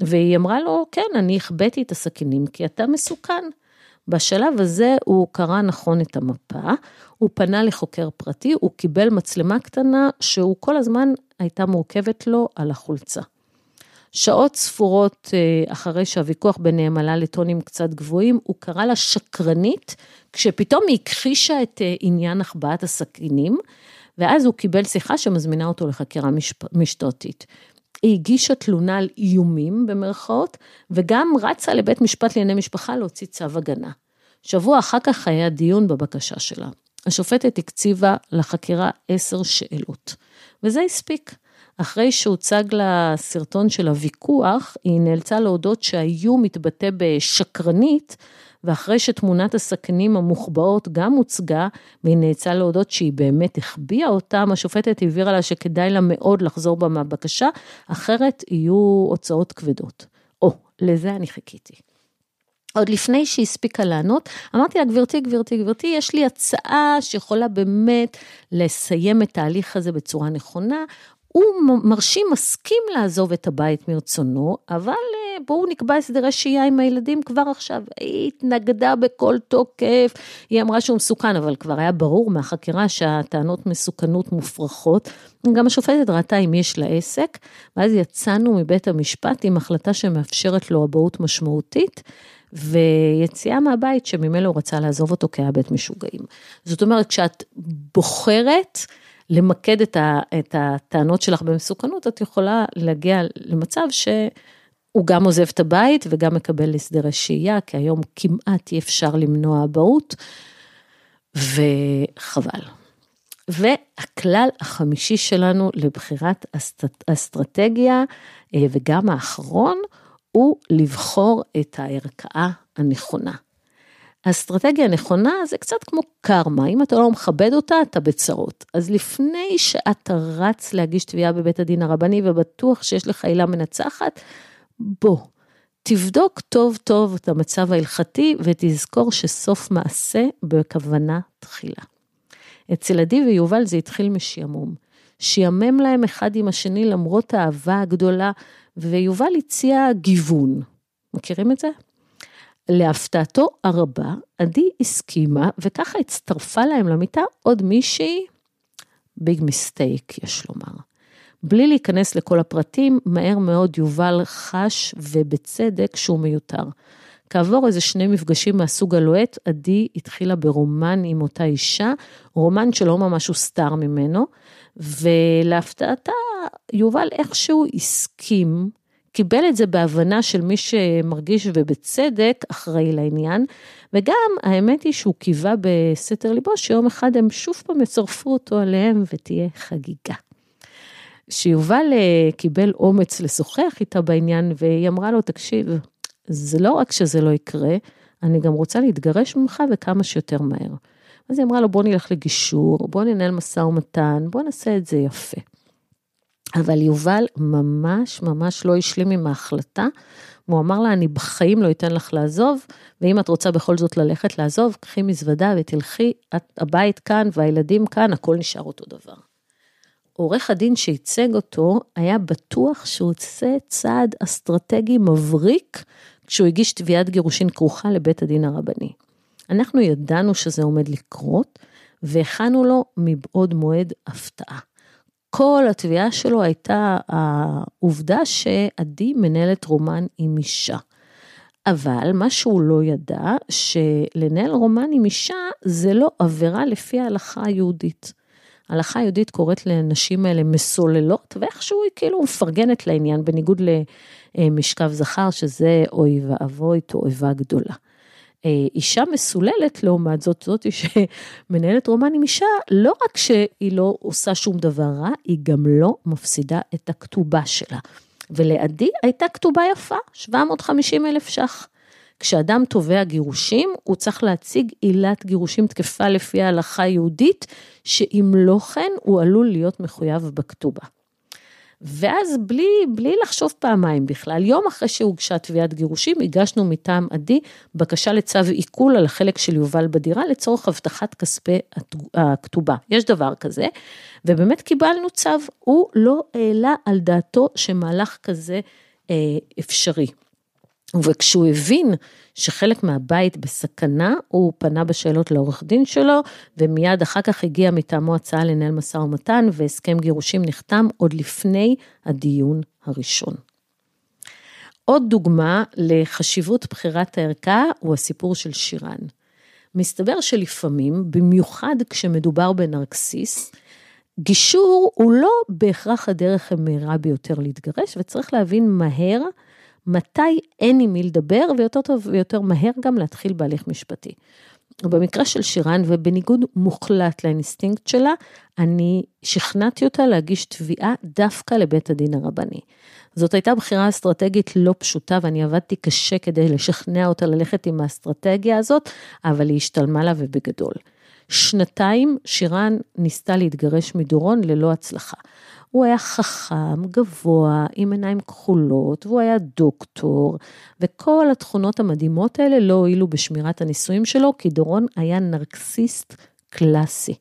והיא אמרה לו, כן, אני החבאתי את הסכינים כי אתה מסוכן. בשלב הזה הוא קרא נכון את המפה, הוא פנה לחוקר פרטי, הוא קיבל מצלמה קטנה שהוא כל הזמן הייתה מורכבת לו על החולצה. שעות ספורות אה, אחרי שהוויכוח ביניהם עלה לטונים קצת גבוהים, הוא קרא לה שקרנית, כשפתאום היא הכחישה את אה, עניין החבאת הסכינים, ואז הוא קיבל שיחה שמזמינה אותו לחקירה משטרתית. היא הגישה תלונה על איומים במרכאות, וגם רצה לבית משפט לענייני משפחה להוציא צו הגנה. שבוע אחר כך היה דיון בבקשה שלה. השופטת הקציבה לחקירה עשר שאלות, וזה הספיק. אחרי שהוצג לה סרטון של הוויכוח, היא נאלצה להודות שהאיום מתבטא בשקרנית, ואחרי שתמונת הסכנים המוחבאות גם הוצגה, והיא נאלצה להודות שהיא באמת החביאה אותם, השופטת הבהירה לה שכדאי לה מאוד לחזור בה מהבקשה, אחרת יהיו הוצאות כבדות. או, לזה אני חיכיתי. עוד לפני שהיא הספיקה לענות, אמרתי לה, גברתי, גברתי, גברתי, יש לי הצעה שיכולה באמת לסיים את ההליך הזה בצורה נכונה. הוא מרשים, מסכים לעזוב את הבית מרצונו, אבל אה, בואו נקבע הסדרי שהייה עם הילדים כבר עכשיו. היא התנגדה בכל תוקף, היא אמרה שהוא מסוכן, אבל כבר היה ברור מהחקירה שהטענות מסוכנות מופרכות. גם השופטת ראתה אם יש לה עסק, ואז יצאנו מבית המשפט עם החלטה שמאפשרת לו אבהות משמעותית. ויציאה מהבית שממילא הוא רצה לעזוב אותו כי היה בית משוגעים. זאת אומרת, כשאת בוחרת למקד את, ה, את הטענות שלך במסוכנות, את יכולה להגיע למצב שהוא גם עוזב את הבית וגם מקבל הסדרי שהייה, כי היום כמעט אי אפשר למנוע אבהות, וחבל. והכלל החמישי שלנו לבחירת אסטרטגיה, אה, וגם האחרון, הוא לבחור את הערכאה הנכונה. האסטרטגיה הנכונה זה קצת כמו קרמה, אם אתה לא מכבד אותה, אתה בצרות. אז לפני שאתה רץ להגיש תביעה בבית הדין הרבני ובטוח שיש לך עילה מנצחת, בוא, תבדוק טוב טוב את המצב ההלכתי ותזכור שסוף מעשה בכוונה תחילה. אצל עדי ויובל זה התחיל משעמום. שיאמם להם אחד עם השני למרות האהבה הגדולה ויובל הציע גיוון. מכירים את זה? להפתעתו הרבה, עדי הסכימה, וככה הצטרפה להם למיטה עוד מישהי, ביג מיסטייק, יש לומר. בלי להיכנס לכל הפרטים, מהר מאוד יובל חש, ובצדק, שהוא מיותר. כעבור איזה שני מפגשים מהסוג הלוהט, עדי התחילה ברומן עם אותה אישה, רומן שלא ממש הוסתר ממנו, ולהפתעתה, יובל איכשהו הסכים, קיבל את זה בהבנה של מי שמרגיש ובצדק אחראי לעניין, וגם האמת היא שהוא קיווה בסתר ליבו שיום אחד הם שוב פעם יצרפו אותו עליהם ותהיה חגיגה. שיובל אה, קיבל אומץ לשוחח איתה בעניין והיא אמרה לו, תקשיב, זה לא רק שזה לא יקרה, אני גם רוצה להתגרש ממך וכמה שיותר מהר. אז היא אמרה לו, בוא נלך לגישור, בוא ננהל משא ומתן, בוא נעשה את זה יפה. אבל יובל ממש ממש לא השלים עם ההחלטה, והוא אמר לה, אני בחיים לא אתן לך לעזוב, ואם את רוצה בכל זאת ללכת לעזוב, קחי מזוודה ותלכי, את, הבית כאן והילדים כאן, הכל נשאר אותו דבר. עורך הדין שייצג אותו היה בטוח שהוא עושה צעד אסטרטגי מבריק כשהוא הגיש תביעת גירושין כרוכה לבית הדין הרבני. אנחנו ידענו שזה עומד לקרות, והכנו לו מבעוד מועד הפתעה. כל התביעה שלו הייתה העובדה שעדי מנהלת רומן עם אישה. אבל מה שהוא לא ידע, שלנהל רומן עם אישה זה לא עבירה לפי ההלכה היהודית. ההלכה היהודית קוראת לנשים האלה מסוללות, ואיכשהו היא כאילו מפרגנת לעניין, בניגוד למשכב זכר, שזה אוי ואבוי, תועבה גדולה. אה, אישה מסוללת, לעומת זאת, זאת שמנהלת רומן עם אישה, לא רק שהיא לא עושה שום דבר רע, היא גם לא מפסידה את הכתובה שלה. ולעדי הייתה כתובה יפה, 750 אלף ש"ח. כשאדם תובע גירושים, הוא צריך להציג עילת גירושים תקפה לפי ההלכה היהודית, שאם לא כן, הוא עלול להיות מחויב בכתובה. ואז בלי, בלי לחשוב פעמיים בכלל, יום אחרי שהוגשה תביעת גירושים, הגשנו מטעם עדי בקשה לצו עיכול על החלק של יובל בדירה לצורך הבטחת כספי הכתובה. יש דבר כזה, ובאמת קיבלנו צו, הוא לא העלה על דעתו שמהלך כזה אה, אפשרי. וכשהוא הבין שחלק מהבית בסכנה, הוא פנה בשאלות לעורך דין שלו, ומיד אחר כך הגיע מטעמו הצעה לנהל משא ומתן, והסכם גירושים נחתם עוד לפני הדיון הראשון. עוד דוגמה לחשיבות בחירת הערכה הוא הסיפור של שירן. מסתבר שלפעמים, במיוחד כשמדובר בנרקסיס, גישור הוא לא בהכרח הדרך המהירה ביותר להתגרש, וצריך להבין מהר מתי אין עם מי לדבר, ויותר טוב ויותר מהר גם להתחיל בהליך משפטי. ובמקרה של שירן, ובניגוד מוחלט לאינסטינקט שלה, אני שכנעתי אותה להגיש תביעה דווקא לבית הדין הרבני. זאת הייתה בחירה אסטרטגית לא פשוטה, ואני עבדתי קשה כדי לשכנע אותה ללכת עם האסטרטגיה הזאת, אבל היא השתלמה לה ובגדול. שנתיים שירן ניסתה להתגרש מדורון ללא הצלחה. הוא היה חכם, גבוה, עם עיניים כחולות, והוא היה דוקטור, וכל התכונות המדהימות האלה לא הועילו בשמירת הנישואים שלו, כי דורון היה נרקסיסט קלאסי.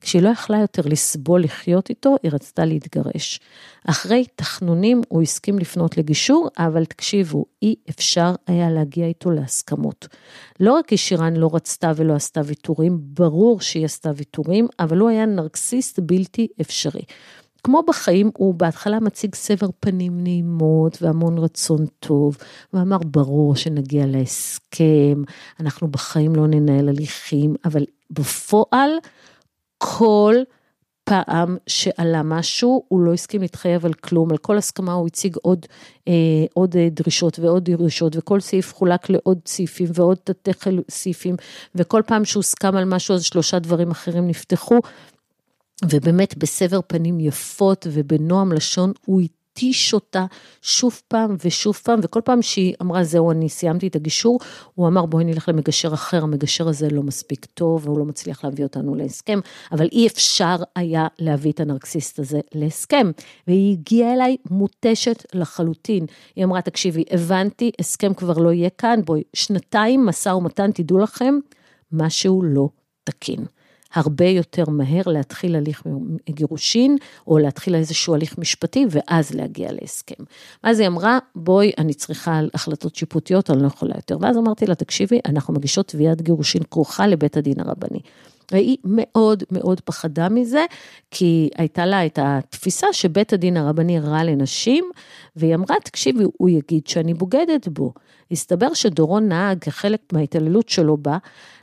כשהיא לא יכלה יותר לסבול לחיות איתו, היא רצתה להתגרש. אחרי תחנונים הוא הסכים לפנות לגישור, אבל תקשיבו, אי אפשר היה להגיע איתו להסכמות. לא רק כי שירן לא רצתה ולא עשתה ויתורים, ברור שהיא עשתה ויתורים, אבל הוא היה נרקסיסט בלתי אפשרי. כמו בחיים, הוא בהתחלה מציג סבר פנים נעימות והמון רצון טוב, ואמר, ברור שנגיע להסכם, אנחנו בחיים לא ננהל הליכים, אבל בפועל, כל פעם שעלה משהו, הוא לא הסכים להתחייב על כלום, על כל הסכמה הוא הציג עוד, אה, עוד אה, דרישות ועוד דרישות, וכל סעיף חולק לעוד סעיפים ועוד תתי סעיפים, וכל פעם שהוסכם על משהו, אז שלושה דברים אחרים נפתחו, ובאמת בסבר פנים יפות ובנועם לשון הוא התיש אותה שוב פעם ושוב פעם, וכל פעם שהיא אמרה, זהו, אני סיימתי את הגישור, הוא אמר, בואי נלך למגשר אחר, המגשר הזה לא מספיק טוב, והוא לא מצליח להביא אותנו להסכם, אבל אי אפשר היה להביא את הנרקסיסט הזה להסכם. והיא הגיעה אליי מותשת לחלוטין. היא אמרה, תקשיבי, הבנתי, הסכם כבר לא יהיה כאן, בואי, שנתיים משא ומתן, תדעו לכם, משהו לא תקין. הרבה יותר מהר להתחיל הליך גירושין, או להתחיל איזשהו הליך משפטי, ואז להגיע להסכם. אז היא אמרה, בואי, אני צריכה החלטות שיפוטיות, אני לא יכולה יותר. ואז אמרתי לה, תקשיבי, אנחנו מגישות תביעת גירושין כרוכה לבית הדין הרבני. והיא מאוד מאוד פחדה מזה, כי הייתה לה את התפיסה שבית הדין הרבני רע לנשים, והיא אמרה, תקשיבי, הוא יגיד שאני בוגדת בו. הסתבר שדורון נהג כחלק מההתעללות שלו בה,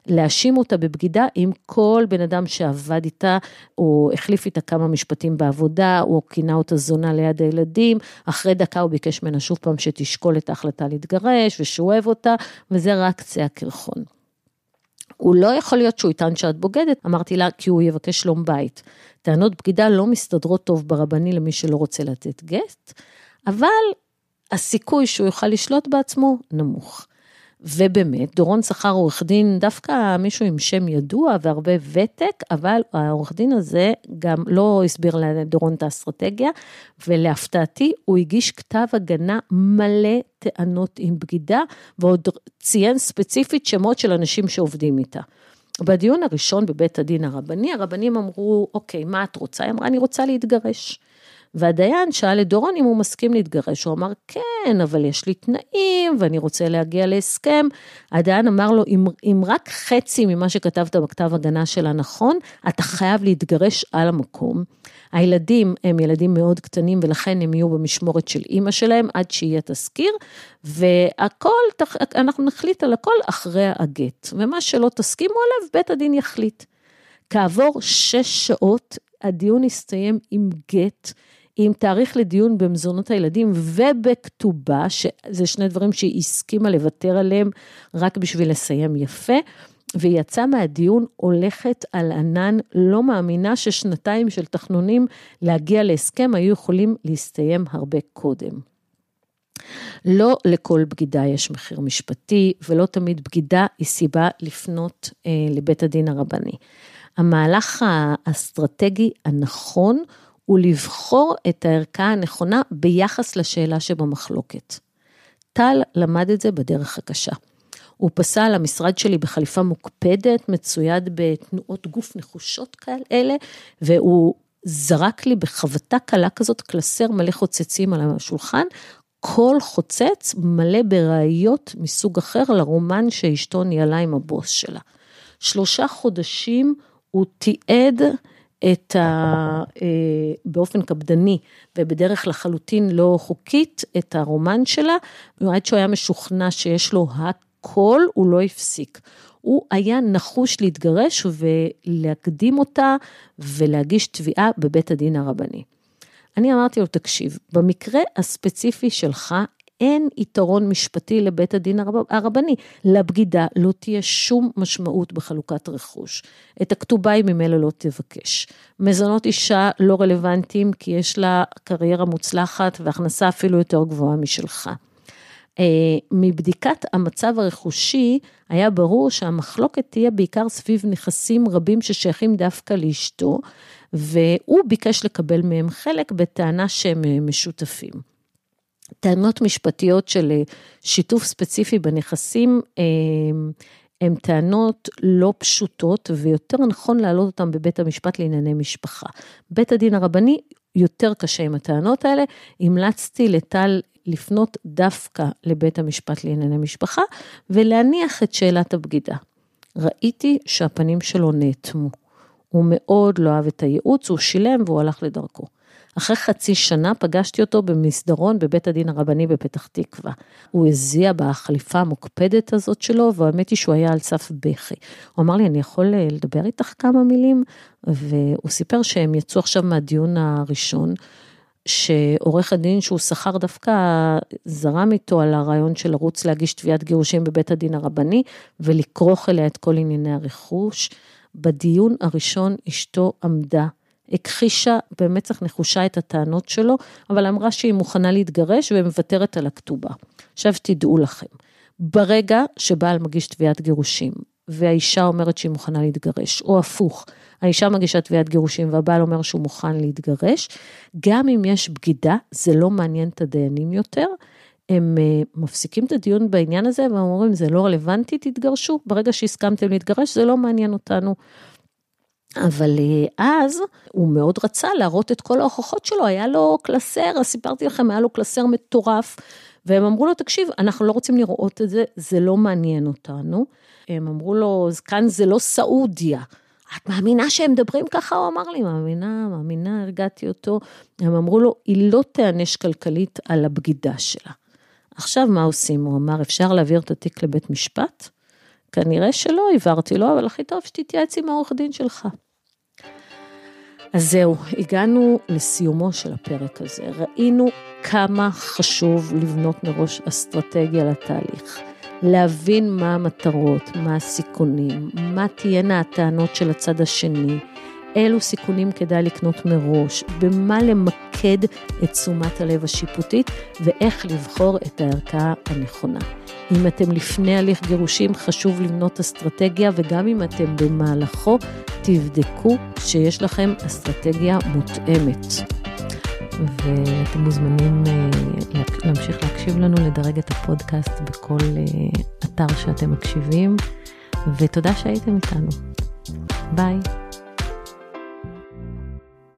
להאשים אותה בבגידה עם כל בן אדם שעבד איתה, או החליף איתה כמה משפטים בעבודה, או כינה אותה זונה ליד הילדים, אחרי דקה הוא ביקש ממנה שוב פעם שתשקול את ההחלטה להתגרש, ושהוא אוהב אותה, וזה רק קצה הקרחון. הוא לא יכול להיות שהוא יטען שאת בוגדת, אמרתי לה, כי הוא יבקש שלום בית. טענות בגידה לא מסתדרות טוב ברבני למי שלא רוצה לתת גט, אבל הסיכוי שהוא יוכל לשלוט בעצמו נמוך. ובאמת, דורון שכר עורך דין, דווקא מישהו עם שם ידוע והרבה ותק, אבל העורך דין הזה גם לא הסביר לדורון את האסטרטגיה, ולהפתעתי, הוא הגיש כתב הגנה מלא טענות עם בגידה, ועוד ציין ספציפית שמות של אנשים שעובדים איתה. בדיון הראשון בבית הדין הרבני, הרבנים אמרו, אוקיי, מה את רוצה? היא אמרה, אני רוצה להתגרש. והדיין שאל את דורון אם הוא מסכים להתגרש, הוא אמר, כן, אבל יש לי תנאים ואני רוצה להגיע להסכם. הדיין אמר לו, אם, אם רק חצי ממה שכתבת בכתב הגנה שלה נכון, אתה חייב להתגרש על המקום. הילדים הם ילדים מאוד קטנים ולכן הם יהיו במשמורת של אימא שלהם עד שיהיה תזכיר, והכל, אנחנו נחליט על הכל אחרי הגט. ומה שלא תסכימו עליו, בית הדין יחליט. כעבור שש שעות הדיון הסתיים עם גט. עם תאריך לדיון במזונות הילדים ובכתובה, שזה שני דברים שהיא הסכימה לוותר עליהם רק בשביל לסיים יפה. והיא יצאה מהדיון הולכת על ענן, לא מאמינה ששנתיים של תחנונים להגיע להסכם היו יכולים להסתיים הרבה קודם. לא לכל בגידה יש מחיר משפטי, ולא תמיד בגידה היא סיבה לפנות אה, לבית הדין הרבני. המהלך האסטרטגי הנכון הוא לבחור את הערכה הנכונה ביחס לשאלה שבמחלוקת. טל למד את זה בדרך הקשה. הוא פסע למשרד שלי בחליפה מוקפדת, מצויד בתנועות גוף נחושות כאלה, והוא זרק לי בחבטה קלה כזאת קלסר מלא חוצצים על השולחן, כל חוצץ מלא בראיות מסוג אחר לרומן שאשתו ניהלה עם הבוס שלה. שלושה חודשים הוא תיעד את ה... אה, באופן קפדני ובדרך לחלוטין לא חוקית את הרומן שלה, עד שהוא היה משוכנע שיש לו הכל, הוא לא הפסיק. הוא היה נחוש להתגרש ולהקדים אותה ולהגיש תביעה בבית הדין הרבני. אני אמרתי לו, תקשיב, במקרה הספציפי שלך אין יתרון משפטי לבית הדין הרבני. לבגידה לא תהיה שום משמעות בחלוקת רכוש. את הכתובה היא ממילא לא תבקש. מזונות אישה לא רלוונטיים כי יש לה קריירה מוצלחת והכנסה אפילו יותר גבוהה משלך. אה, מבדיקת המצב הרכושי, היה ברור שהמחלוקת תהיה בעיקר סביב נכסים רבים ששייכים דווקא לאשתו, והוא ביקש לקבל מהם חלק בטענה שהם אה, משותפים. טענות משפטיות של אה, שיתוף ספציפי בנכסים, הן טענות לא פשוטות, ויותר נכון להעלות אותן בבית המשפט לענייני משפחה. בית הדין הרבני יותר קשה עם הטענות האלה, המלצתי לטל לפנות דווקא לבית המשפט לענייני משפחה ולהניח את שאלת הבגידה. ראיתי שהפנים שלו נאטמו. הוא מאוד לא אהב את הייעוץ, הוא שילם והוא הלך לדרכו. אחרי חצי שנה פגשתי אותו במסדרון בבית הדין הרבני בפתח תקווה. הוא הזיע בחליפה המוקפדת הזאת שלו, והאמת היא שהוא היה על סף בכי. הוא אמר לי, אני יכול אה, לדבר איתך כמה מילים? והוא סיפר שהם יצאו עכשיו מהדיון הראשון, שעורך הדין שהוא שכר דווקא זרם איתו על הרעיון של לרוץ להגיש תביעת גירושים בבית הדין הרבני ולכרוך אליה את כל ענייני הרכוש. בדיון הראשון אשתו עמדה, הכחישה במצח נחושה את הטענות שלו, אבל אמרה שהיא מוכנה להתגרש ומוותרת על הכתובה. עכשיו תדעו לכם, ברגע שבעל מגיש תביעת גירושים והאישה אומרת שהיא מוכנה להתגרש, או הפוך, האישה מגישה תביעת גירושים והבעל אומר שהוא מוכן להתגרש, גם אם יש בגידה, זה לא מעניין את הדיינים יותר, הם אה, מפסיקים את הדיון בעניין הזה ואומרים, זה לא רלוונטי, תתגרשו, ברגע שהסכמתם להתגרש, זה לא מעניין אותנו. אבל אה, אז הוא מאוד רצה להראות את כל ההוכחות שלו, היה לו קלסר, סיפרתי לכם, היה לו קלסר מטורף, והם אמרו לו, תקשיב, אנחנו לא רוצים לראות את זה, זה לא מעניין אותנו. הם אמרו לו, כאן זה לא סעודיה. את מאמינה שהם מדברים ככה? הוא אמר לי, מאמינה, מאמינה, הרגעתי אותו. הם אמרו לו, היא לא תיענש כלכלית על הבגידה שלה. עכשיו מה עושים? הוא אמר, אפשר להעביר את התיק לבית משפט? כנראה שלא העברתי לו, אבל הכי טוב שתתייעץ עם העורך דין שלך. אז זהו, הגענו לסיומו של הפרק הזה. ראינו כמה חשוב לבנות מראש אסטרטגיה לתהליך. להבין מה המטרות, מה הסיכונים, מה תהיינה הטענות של הצד השני, אילו סיכונים כדאי לקנות מראש, במה למקד את תשומת הלב השיפוטית ואיך לבחור את הערכה הנכונה. אם אתם לפני הליך גירושים, חשוב לבנות אסטרטגיה, וגם אם אתם במהלכו, תבדקו שיש לכם אסטרטגיה מותאמת. ואתם מוזמנים אה, להמשיך להקשיב לנו, לדרג את הפודקאסט בכל אה, אתר שאתם מקשיבים. ותודה שהייתם איתנו. ביי.